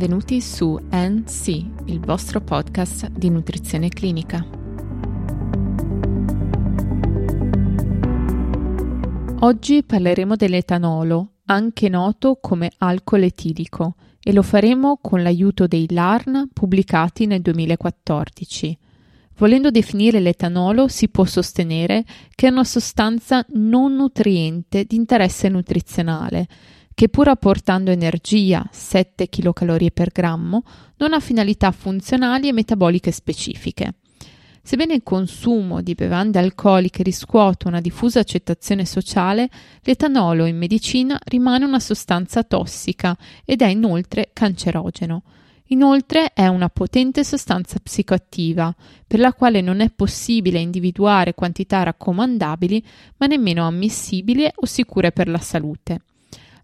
benvenuti su NC, il vostro podcast di nutrizione clinica. Oggi parleremo dell'etanolo, anche noto come alcol etilico, e lo faremo con l'aiuto dei LARN pubblicati nel 2014. Volendo definire l'etanolo, si può sostenere che è una sostanza non nutriente di interesse nutrizionale, che pur apportando energia 7 kcal per grammo, non ha finalità funzionali e metaboliche specifiche. Sebbene il consumo di bevande alcoliche riscuota una diffusa accettazione sociale, l'etanolo in medicina rimane una sostanza tossica ed è inoltre cancerogeno. Inoltre è una potente sostanza psicoattiva, per la quale non è possibile individuare quantità raccomandabili, ma nemmeno ammissibili o sicure per la salute.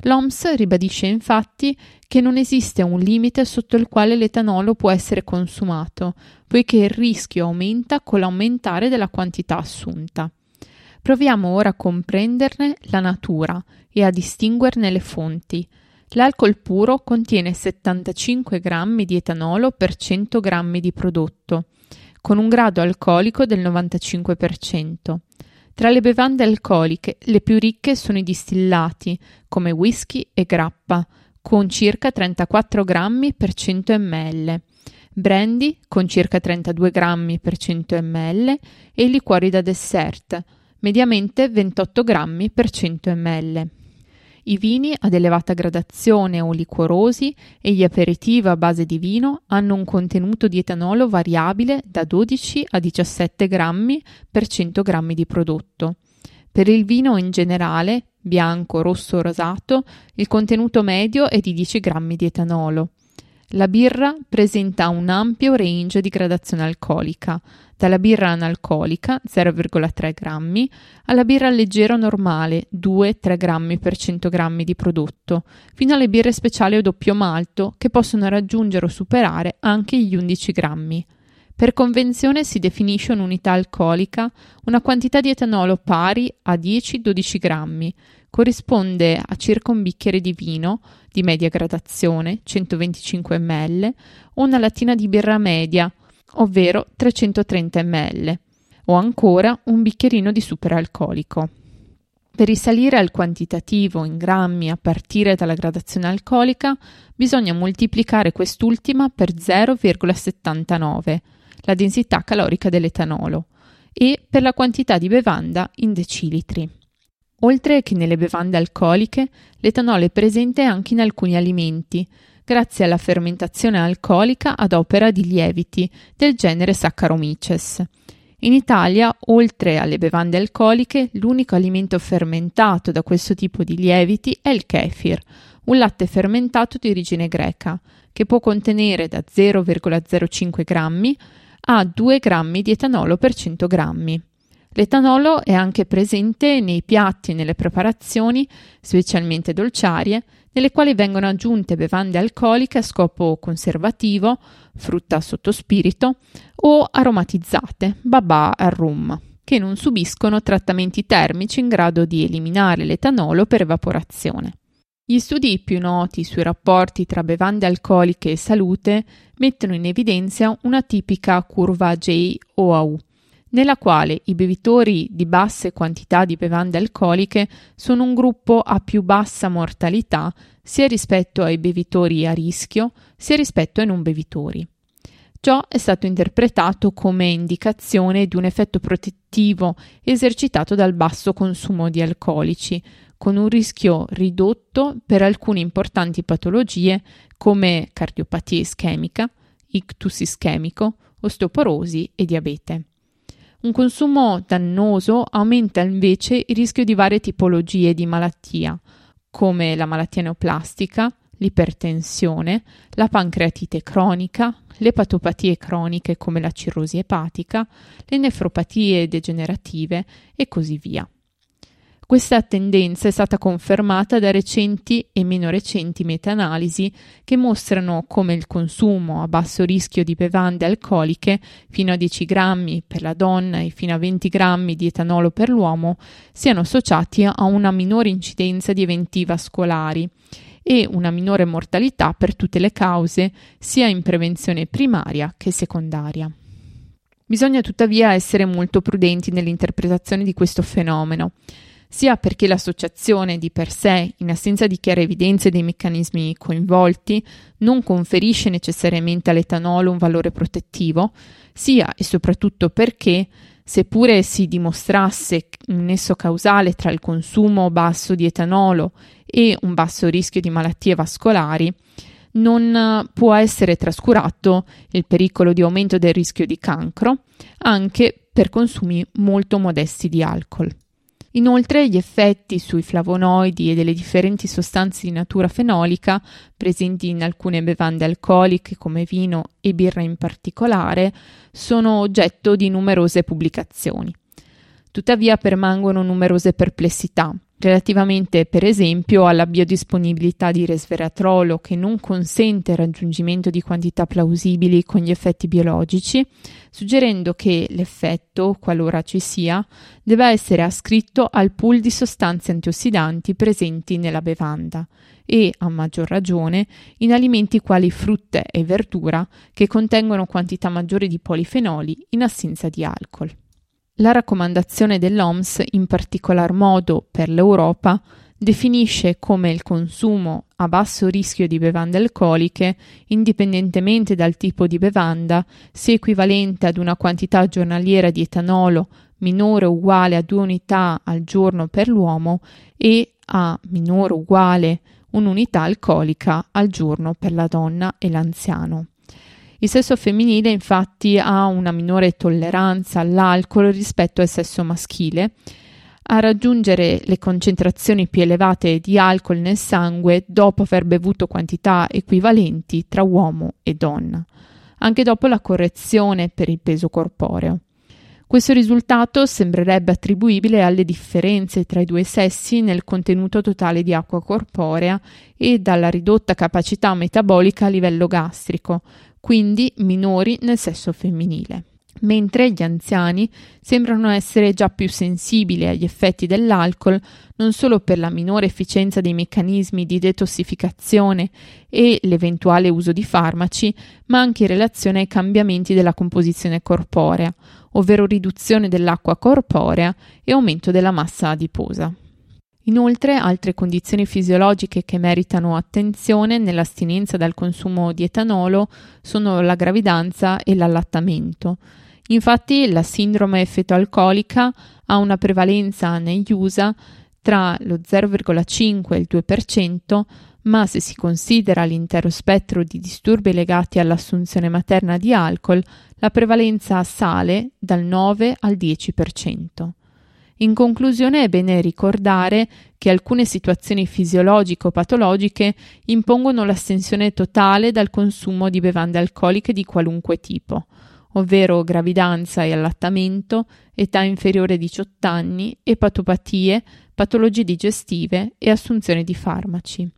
L'OMS ribadisce infatti che non esiste un limite sotto il quale l'etanolo può essere consumato, poiché il rischio aumenta con l'aumentare della quantità assunta. Proviamo ora a comprenderne la natura e a distinguerne le fonti. L'alcol puro contiene 75 grammi di etanolo per 100 grammi di prodotto, con un grado alcolico del 95%. Tra le bevande alcoliche, le più ricche sono i distillati, come whisky e grappa, con circa 34 grammi per 100 ml, brandy con circa 32 grammi per 100 ml e liquori da dessert, mediamente 28 grammi per 100 ml. I vini ad elevata gradazione o liquorosi e gli aperitivi a base di vino hanno un contenuto di etanolo variabile da 12 a 17 grammi per 100 grammi di prodotto. Per il vino in generale, bianco, rosso o rosato, il contenuto medio è di 10 grammi di etanolo. La birra presenta un ampio range di gradazione alcolica, dalla birra analcolica 0,3 grammi alla birra leggera normale 2-3 grammi per 100 grammi di prodotto, fino alle birre speciali o doppio malto che possono raggiungere o superare anche gli 11 grammi. Per convenzione si definisce un'unità alcolica una quantità di etanolo pari a 10-12 grammi, corrisponde a circa un bicchiere di vino di media gradazione, 125 ml, o una lattina di birra media, ovvero 330 ml, o ancora un bicchierino di superalcolico. Per risalire al quantitativo in grammi a partire dalla gradazione alcolica, bisogna moltiplicare quest'ultima per 0,79, la densità calorica dell'etanolo, e per la quantità di bevanda in decilitri. Oltre che nelle bevande alcoliche, l'etanolo è presente anche in alcuni alimenti, grazie alla fermentazione alcolica ad opera di lieviti del genere Saccharomyces. In Italia, oltre alle bevande alcoliche, l'unico alimento fermentato da questo tipo di lieviti è il kefir, un latte fermentato di origine greca, che può contenere da 0,05 grammi a 2 grammi di etanolo per 100 grammi. L'etanolo è anche presente nei piatti e nelle preparazioni, specialmente dolciarie, nelle quali vengono aggiunte bevande alcoliche a scopo conservativo, frutta sotto spirito o aromatizzate, babà al rum, che non subiscono trattamenti termici in grado di eliminare l'etanolo per evaporazione. Gli studi più noti sui rapporti tra bevande alcoliche e salute mettono in evidenza una tipica curva J-OAU, nella quale i bevitori di basse quantità di bevande alcoliche sono un gruppo a più bassa mortalità sia rispetto ai bevitori a rischio sia rispetto ai non bevitori. Ciò è stato interpretato come indicazione di un effetto protettivo esercitato dal basso consumo di alcolici, con un rischio ridotto per alcune importanti patologie come cardiopatia ischemica, ictus ischemico, osteoporosi e diabete. Un consumo dannoso aumenta invece il rischio di varie tipologie di malattia, come la malattia neoplastica, l'ipertensione, la pancreatite cronica, le patopatie croniche come la cirrosi epatica, le nefropatie degenerative e così via. Questa tendenza è stata confermata da recenti e meno recenti meta-analisi che mostrano come il consumo a basso rischio di bevande alcoliche, fino a 10 grammi per la donna e fino a 20 grammi di etanolo per l'uomo, siano associati a una minore incidenza di eventi vascolari e una minore mortalità per tutte le cause, sia in prevenzione primaria che secondaria. Bisogna tuttavia essere molto prudenti nell'interpretazione di questo fenomeno, sia perché l'associazione di per sé, in assenza di chiare evidenze dei meccanismi coinvolti, non conferisce necessariamente all'etanolo un valore protettivo, sia e soprattutto perché seppure si dimostrasse un nesso causale tra il consumo basso di etanolo e un basso rischio di malattie vascolari, non può essere trascurato il pericolo di aumento del rischio di cancro anche per consumi molto modesti di alcol. Inoltre gli effetti sui flavonoidi e delle differenti sostanze di natura fenolica presenti in alcune bevande alcoliche come vino e birra in particolare sono oggetto di numerose pubblicazioni. Tuttavia permangono numerose perplessità relativamente per esempio alla biodisponibilità di resveratrolo che non consente il raggiungimento di quantità plausibili con gli effetti biologici, suggerendo che l'effetto, qualora ci sia, deve essere ascritto al pool di sostanze antiossidanti presenti nella bevanda e, a maggior ragione, in alimenti quali frutta e verdura che contengono quantità maggiori di polifenoli in assenza di alcol. La raccomandazione dell'OMS, in particolar modo per l'Europa, definisce come il consumo a basso rischio di bevande alcoliche, indipendentemente dal tipo di bevanda, sia equivalente ad una quantità giornaliera di etanolo minore o uguale a due unità al giorno per l'uomo e a minore o uguale un'unità alcolica al giorno per la donna e l'anziano. Il sesso femminile infatti ha una minore tolleranza all'alcol rispetto al sesso maschile. A raggiungere le concentrazioni più elevate di alcol nel sangue dopo aver bevuto quantità equivalenti tra uomo e donna, anche dopo la correzione per il peso corporeo. Questo risultato sembrerebbe attribuibile alle differenze tra i due sessi nel contenuto totale di acqua corporea e dalla ridotta capacità metabolica a livello gastrico, quindi minori nel sesso femminile. Mentre gli anziani sembrano essere già più sensibili agli effetti dell'alcol non solo per la minore efficienza dei meccanismi di detossificazione e l'eventuale uso di farmaci, ma anche in relazione ai cambiamenti della composizione corporea, ovvero riduzione dell'acqua corporea e aumento della massa adiposa. Inoltre, altre condizioni fisiologiche che meritano attenzione nell'astinenza dal consumo di etanolo sono la gravidanza e l'allattamento. Infatti, la sindrome fetoalcolica ha una prevalenza negli USA tra lo 0,5 e il 2%, ma se si considera l'intero spettro di disturbi legati all'assunzione materna di alcol, la prevalenza sale dal 9 al 10%. In conclusione è bene ricordare che alcune situazioni fisiologico-patologiche impongono l'astensione totale dal consumo di bevande alcoliche di qualunque tipo, ovvero gravidanza e allattamento, età inferiore a 18 anni, epatopatie, patologie digestive e assunzione di farmaci.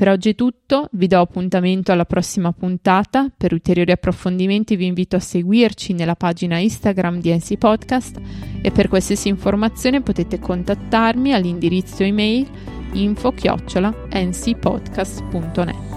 Per oggi è tutto, vi do appuntamento alla prossima puntata. Per ulteriori approfondimenti vi invito a seguirci nella pagina Instagram di NC Podcast e per qualsiasi informazione potete contattarmi all'indirizzo email info-ncpodcast.net.